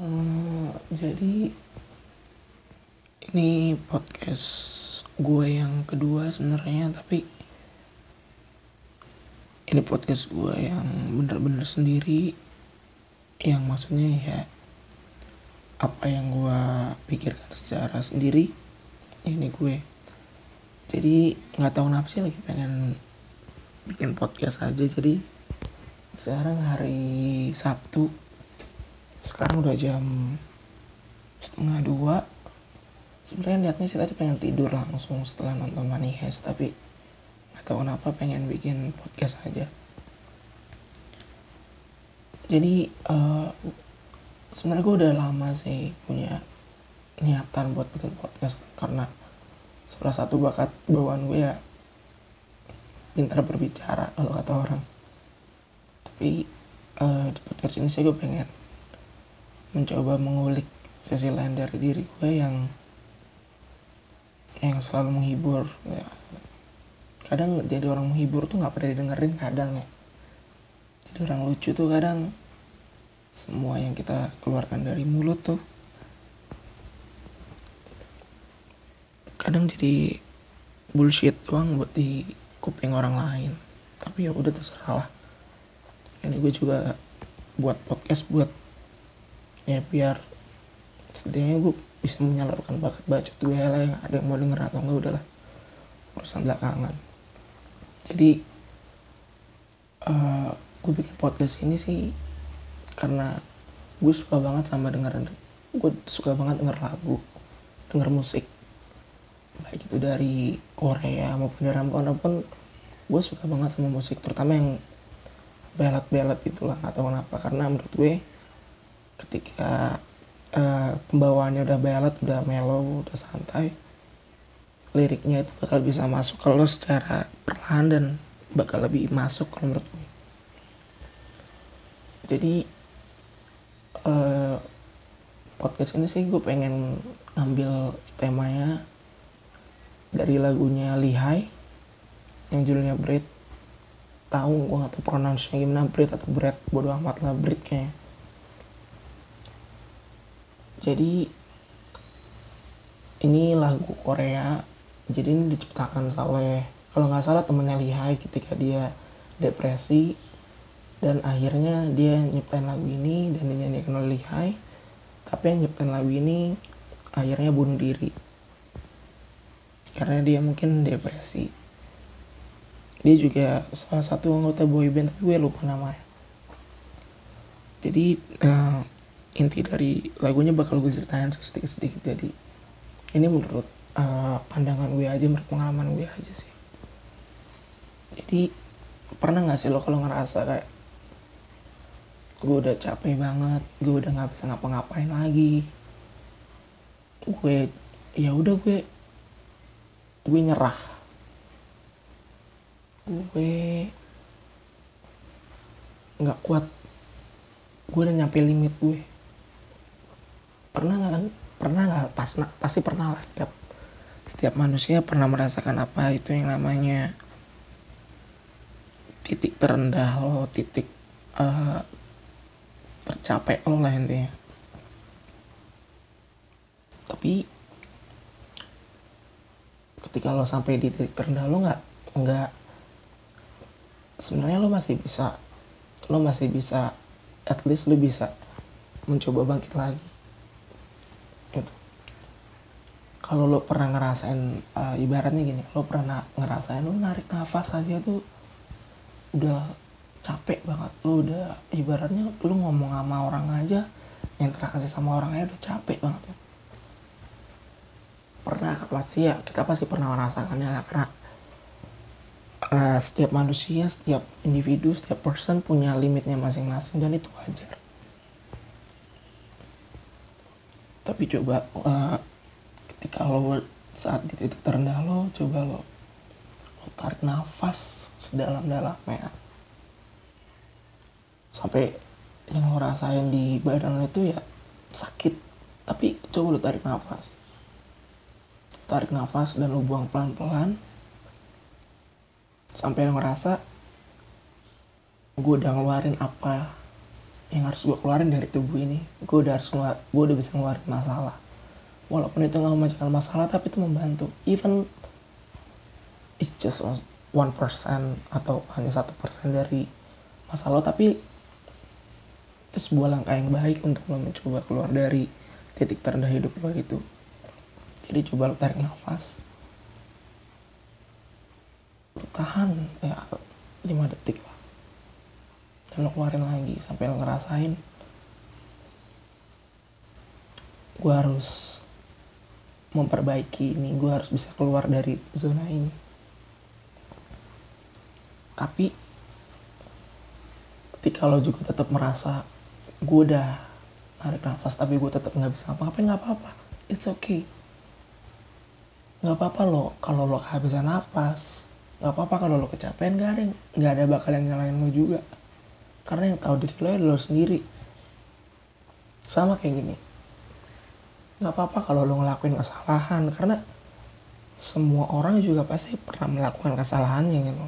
Eh, jadi ini podcast gue yang kedua sebenarnya tapi ini podcast gue yang bener-bener sendiri. Yang maksudnya ya apa yang gue pikirkan secara sendiri ini gue. Jadi nggak tahu kenapa sih lagi pengen bikin podcast aja. Jadi sekarang hari Sabtu sekarang udah jam setengah dua. Sebenarnya niatnya sih tadi pengen tidur langsung setelah nonton Money Heist tapi nggak tahu kenapa pengen bikin podcast aja. Jadi uh, sebenarnya gue udah lama sih punya niatan buat bikin podcast karena salah satu bakat bawaan gue ya pintar berbicara kalau kata orang. Tapi uh, di podcast ini sih gue pengen mencoba mengulik sisi lain dari diri gue yang yang selalu menghibur ya. kadang jadi orang menghibur tuh nggak pernah didengerin kadang ya. Jadi orang lucu tuh kadang semua yang kita keluarkan dari mulut tuh kadang jadi bullshit doang buat di kuping orang lain. Tapi ya udah terserah lah. Ini gue juga buat podcast buat ya biar setidaknya gue bisa menyalurkan bakat bacot gue lah yang ada yang mau denger atau enggak udahlah. Urusan belakangan. Jadi uh, gue bikin podcast ini sih karena gue suka banget sama denger gue suka banget denger lagu denger musik. Baik itu dari Korea maupun dari mana pun gue suka banget sama musik terutama yang belat-belat itulah atau kenapa. Karena menurut gue ketika uh, pembawaannya udah ballad udah mellow udah santai liriknya itu bakal bisa masuk kalau secara perlahan dan bakal lebih masuk kalau menurut gue. Jadi uh, podcast ini sih gue pengen ngambil temanya dari lagunya Lihai yang judulnya Bread. Tahu gue gak tau pronounce gimana Bread atau Bread bodo amat lah Bread kayaknya jadi ini lagu Korea. Jadi ini diciptakan oleh kalau nggak salah temennya Lihai ketika dia depresi. Dan akhirnya dia nyiptain lagu ini dan dinyanyikan oleh Lihai. Tapi yang nyiptain lagu ini akhirnya bunuh diri. Karena dia mungkin depresi. Dia juga salah satu anggota boyband tapi gue lupa namanya. Jadi uh, inti dari lagunya bakal gue ceritain sedikit-sedikit. Jadi ini menurut uh, pandangan gue aja menurut pengalaman gue aja sih. Jadi pernah nggak sih lo kalau ngerasa kayak gue udah capek banget gue udah nggak bisa ngapa-ngapain lagi gue ya udah gue gue nyerah. Gue nggak kuat gue udah nyampe limit gue pernah nggak kan? Pernah nggak? Pas pasti pernah lah setiap setiap manusia pernah merasakan apa itu yang namanya titik terendah lo titik uh, tercapai lo lah intinya. Tapi ketika lo sampai di titik terendah lo nggak nggak sebenarnya lo masih bisa lo masih bisa at least lo bisa mencoba bangkit lagi gitu kalau lo pernah ngerasain uh, ibaratnya gini lo pernah ngerasain lo narik nafas aja tuh udah capek banget. Lo udah ibaratnya lo ngomong sama orang aja yang interaksi sama orang aja udah capek banget ya. pernah pasti ya kita pasti pernah merasakannya lah karena uh, setiap manusia setiap individu setiap person punya limitnya masing-masing dan itu wajar. Tapi coba uh, ketika lo saat di titik terendah lo coba lo lo tarik nafas sedalam-dalamnya. Sampai yang lo rasain di badan lo itu ya sakit. Tapi coba lo tarik nafas. Tarik nafas dan lo buang pelan-pelan. Sampai lo ngerasa gue udah ngeluarin apa yang harus gue keluarin dari tubuh ini. Gue udah harus gue udah bisa ngeluarin masalah walaupun itu nggak memecahkan masalah tapi itu membantu. Even it's just one percent atau hanya satu persen dari masalah tapi itu sebuah langkah yang baik untuk lo mencoba keluar dari titik terendah hidup lo gitu jadi coba lo tarik nafas. Lo tahan ya 5 detik lah. Dan lo keluarin lagi sampai lo ngerasain gue harus memperbaiki ini gue harus bisa keluar dari zona ini. Tapi ketika lo juga tetap merasa gue udah narik nafas tapi gue tetap nggak bisa apa-apa nggak apa-apa. It's okay. Nggak apa-apa lo kalau lo kehabisan nafas nggak apa-apa kalau lo kecapean ada nggak ada bakal yang nyalain lo juga. Karena yang tahu diri lo ya lo sendiri. Sama kayak gini nggak apa-apa kalau lo ngelakuin kesalahan karena semua orang juga pasti pernah melakukan kesalahannya gitu.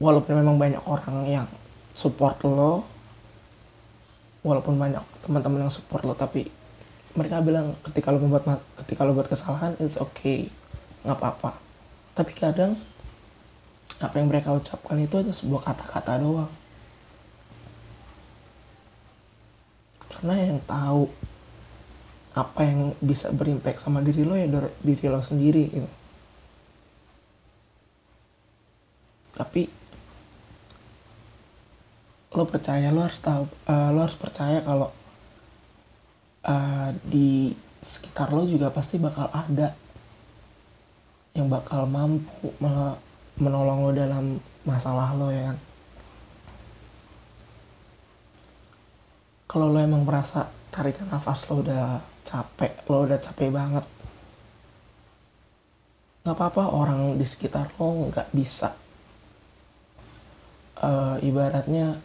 Walaupun memang banyak orang yang support lo walaupun banyak teman-teman yang support lo tapi mereka bilang ketika lo membuat ketika lo buat kesalahan it's okay nggak apa-apa. Tapi kadang apa yang mereka ucapkan itu hanya sebuah kata-kata doang karena yang tahu apa yang bisa berimpact sama diri lo ya diri lo sendiri gitu. Tapi lo percaya lo harus tahu uh, lo harus percaya kalau uh, di sekitar lo juga pasti bakal ada yang bakal mampu menolong lo dalam masalah lo ya kan kalau lo emang merasa tarikan nafas lo udah capek lo udah capek banget nggak apa-apa orang di sekitar lo nggak bisa. Uh, ibaratnya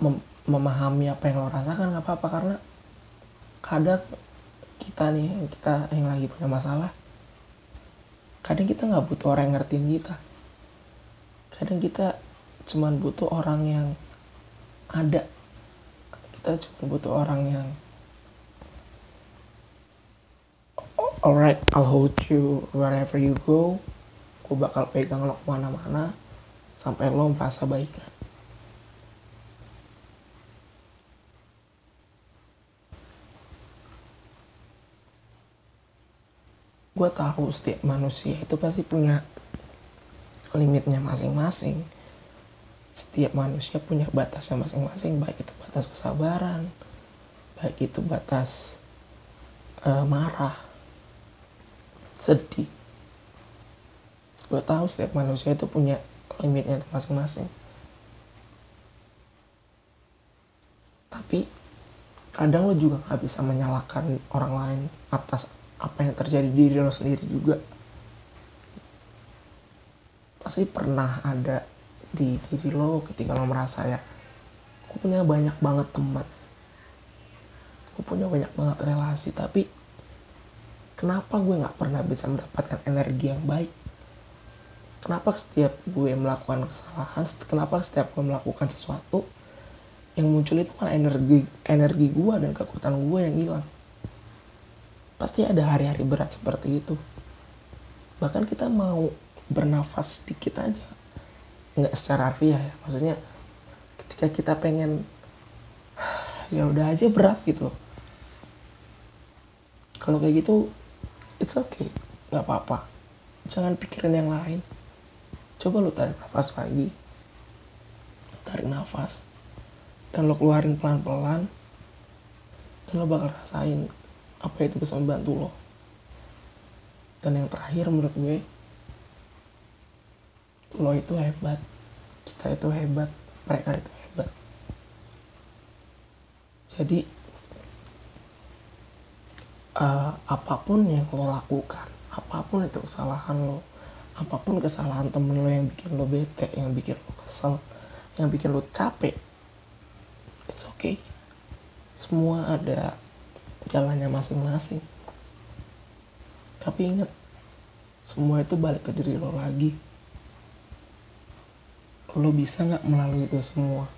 mem memahami apa yang lo rasakan nggak apa-apa karena kadang kita nih kita yang lagi punya masalah kadang kita nggak butuh orang yang ngertiin kita. Kadang kita cuman butuh orang yang ada kita cuma butuh orang yang alright I'll hold you wherever you go. Gue bakal pegang lo ke mana-mana sampai lo merasa baik. Gue tahu setiap manusia itu pasti punya limitnya masing-masing. Setiap manusia punya batasnya masing-masing baik itu batas kesabaran baik itu batas uh, marah sedih. Gue tahu setiap manusia itu punya limitnya masing-masing. Tapi kadang lo juga gak bisa menyalahkan orang lain atas apa yang terjadi di diri lo sendiri juga. Pasti pernah ada di diri lo ketika lo merasa ya aku punya banyak banget teman aku punya banyak banget relasi tapi kenapa gue nggak pernah bisa mendapatkan energi yang baik? Kenapa setiap gue melakukan kesalahan kenapa setiap gue melakukan sesuatu yang muncul itu malah energi energi gue dan kekuatan gue yang hilang. Pasti ada hari-hari berat seperti itu. Bahkan kita mau bernafas sedikit aja. Nggak secara harfiah ya maksudnya ketika kita pengen ya udah aja berat gitu kalau kayak gitu it's okay. Nggak apa-apa. Jangan pikirin yang lain. Coba lu tarik nafas lagi tarik nafas dan lo keluarin pelan-pelan dan lo bakal rasain apa itu bisa membantu lo. Dan yang terakhir menurut gue lo itu hebat. Kita itu hebat. Mereka itu hebat jadi uh, apa pun yang lo lakukan apa pun itu kesalahan lo apa pun kesalahan temen lo yang bikin lo bete yang bikin lo kesel yang bikin lo capek it's okay. Semua ada jalannya masing-masing. Tapi ingat semua itu balik ke diri lo lagi. Lo bisa nggak melalui itu semua?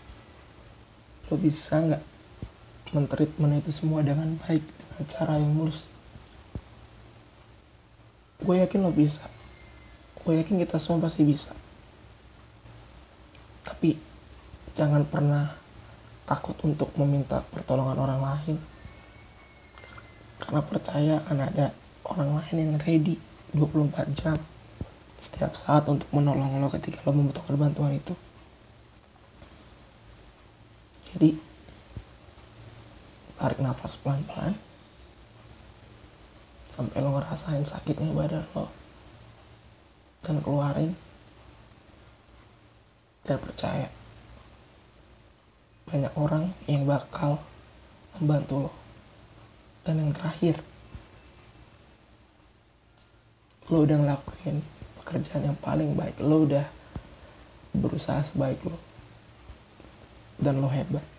Lo bisa nggak mentreatment itu semua dengan baik dengan cara yang mulus. Gue yakin lo bisa. Gue yakin kita semua pasti bisa. Tapi jangan pernah takut untuk meminta pertolongan orang lain. Karena percaya akan ada orang lain yang ready 24 jam setiap saat untuk menolong lo ketika lo membutuhkan bantuan itu. Jadi tarik nafas pelan-pelan. Sampai lo ngerasain sakitnya badan lo. Dan keluarin. Dan percaya. Banyak orang yang bakal membantu lo. Dan yang terakhir lo udah ngelakuin pekerjaan yang paling baik. Lo udah berusaha sebaik lo. Dan lo hebat